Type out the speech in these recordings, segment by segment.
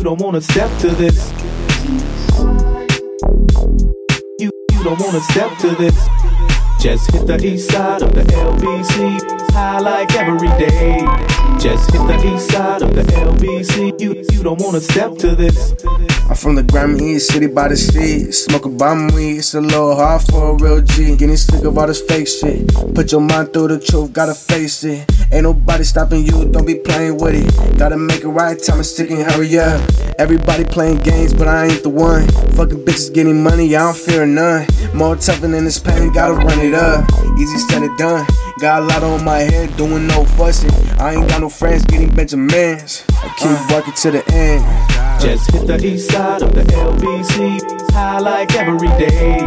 you don't wanna step to this. You, you don't wanna step to this. Just hit the east side of the LBC, high like every day. Just hit the east side of the LBC, you, you don't wanna step to this. I'm from the Grammy City by the sea. Smoking bomb weed, it's a little hard for a real G. Getting sick of all this fake shit. Put your mind through the truth, gotta face it. Ain't nobody stopping you, don't be playing with it. Gotta make it right, time is ticking, hurry up. Everybody playing games, but I ain't the one. Fucking bitches getting money, I don't fear none. More tougher than this pain, gotta run it up. Easy said it done. Got a lot on my head, doing no fussing. I ain't got no friends getting Benjamins. I keep working to the end. Just hit the east side of the LBC, high like every day.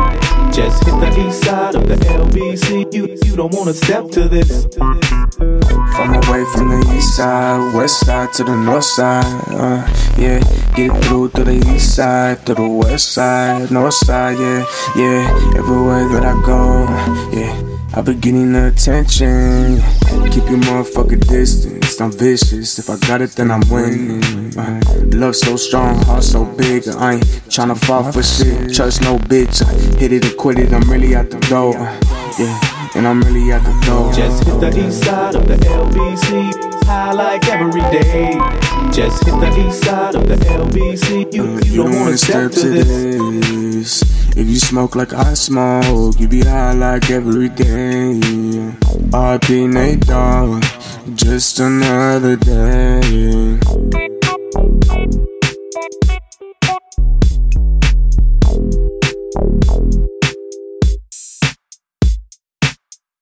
Just hit the east side of the LBC, you, you don't wanna step to this. From away from the east side, west side to the north side. Uh, yeah, get through to the east side, to the west side, north side. Yeah, yeah, everywhere that I go. Yeah. I be getting attention. Keep your motherfucker distance. I'm vicious. If I got it, then I'm winning. Uh, love so strong, heart so big. I ain't tryna fall for shit. Trust no bitch. I hit it and quit it. I'm really at the door. Uh, yeah, and I'm really at the door. Just hit the east side of the LBC, high like every day. Just hit the east side of the LBC, you, you, you don't wanna step to this. If you smoke like I smoke, you be high like every day. RP Nate Dogg, just another day.